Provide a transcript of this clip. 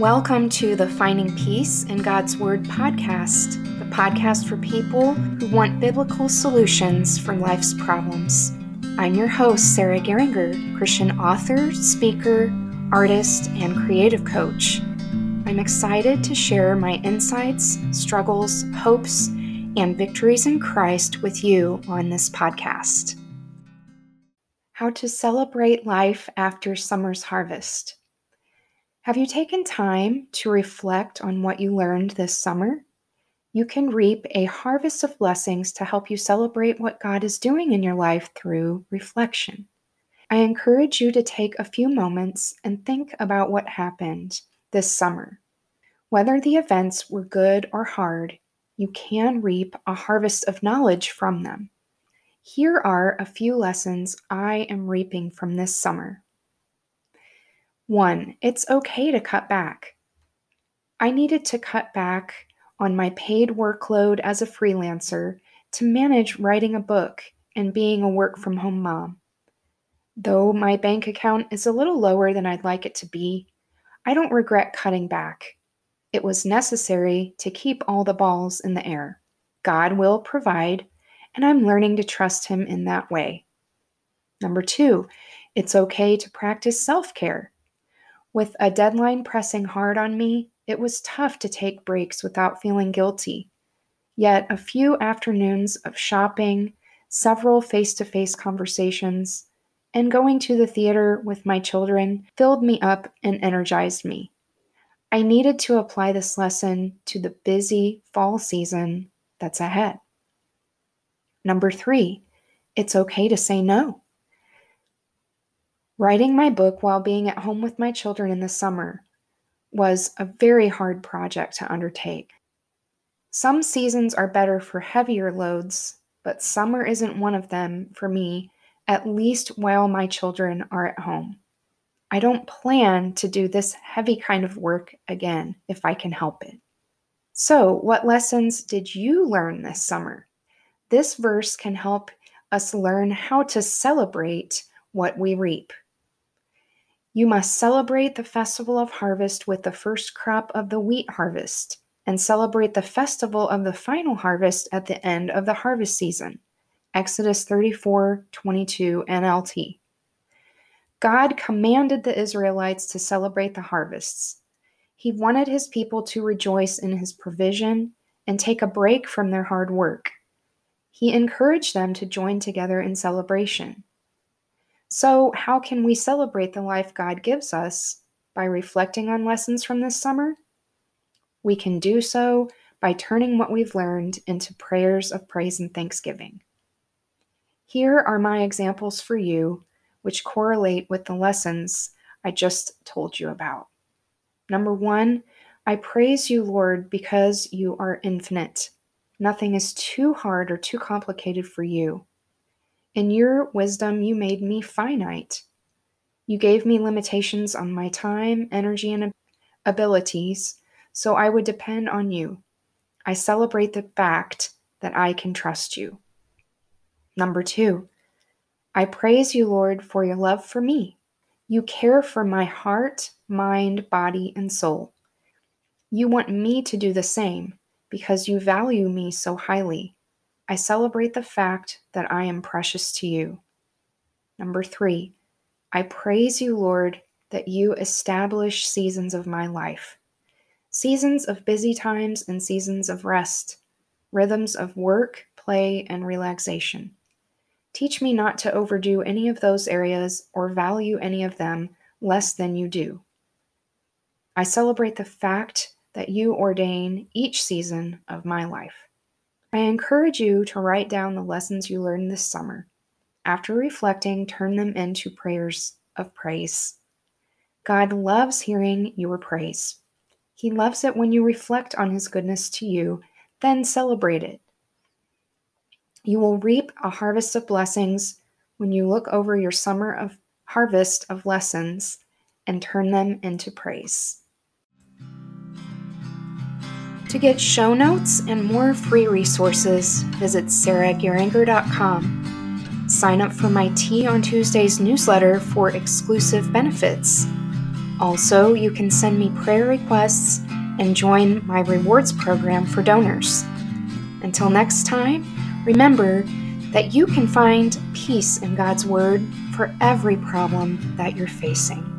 Welcome to the Finding Peace in God's Word podcast, the podcast for people who want biblical solutions for life's problems. I'm your host, Sarah Geringer, Christian author, speaker, artist, and creative coach. I'm excited to share my insights, struggles, hopes, and victories in Christ with you on this podcast. How to celebrate life after summer's harvest. Have you taken time to reflect on what you learned this summer? You can reap a harvest of blessings to help you celebrate what God is doing in your life through reflection. I encourage you to take a few moments and think about what happened this summer. Whether the events were good or hard, you can reap a harvest of knowledge from them. Here are a few lessons I am reaping from this summer. One, it's okay to cut back. I needed to cut back on my paid workload as a freelancer to manage writing a book and being a work from home mom. Though my bank account is a little lower than I'd like it to be, I don't regret cutting back. It was necessary to keep all the balls in the air. God will provide, and I'm learning to trust Him in that way. Number two, it's okay to practice self care. With a deadline pressing hard on me, it was tough to take breaks without feeling guilty. Yet a few afternoons of shopping, several face to face conversations, and going to the theater with my children filled me up and energized me. I needed to apply this lesson to the busy fall season that's ahead. Number three, it's okay to say no. Writing my book while being at home with my children in the summer was a very hard project to undertake. Some seasons are better for heavier loads, but summer isn't one of them for me, at least while my children are at home. I don't plan to do this heavy kind of work again if I can help it. So, what lessons did you learn this summer? This verse can help us learn how to celebrate what we reap. You must celebrate the festival of harvest with the first crop of the wheat harvest, and celebrate the festival of the final harvest at the end of the harvest season. Exodus 34 22 NLT. God commanded the Israelites to celebrate the harvests. He wanted his people to rejoice in his provision and take a break from their hard work. He encouraged them to join together in celebration. So, how can we celebrate the life God gives us by reflecting on lessons from this summer? We can do so by turning what we've learned into prayers of praise and thanksgiving. Here are my examples for you, which correlate with the lessons I just told you about. Number one, I praise you, Lord, because you are infinite. Nothing is too hard or too complicated for you. In your wisdom, you made me finite. You gave me limitations on my time, energy, and abilities, so I would depend on you. I celebrate the fact that I can trust you. Number two, I praise you, Lord, for your love for me. You care for my heart, mind, body, and soul. You want me to do the same because you value me so highly. I celebrate the fact that I am precious to you. Number three, I praise you, Lord, that you establish seasons of my life seasons of busy times and seasons of rest, rhythms of work, play, and relaxation. Teach me not to overdo any of those areas or value any of them less than you do. I celebrate the fact that you ordain each season of my life. I encourage you to write down the lessons you learned this summer. After reflecting, turn them into prayers of praise. God loves hearing your praise. He loves it when you reflect on His goodness to you, then celebrate it. You will reap a harvest of blessings when you look over your summer of harvest of lessons and turn them into praise. To get show notes and more free resources, visit sarahgeringer.com. Sign up for my Tea on Tuesdays newsletter for exclusive benefits. Also, you can send me prayer requests and join my rewards program for donors. Until next time, remember that you can find peace in God's Word for every problem that you're facing.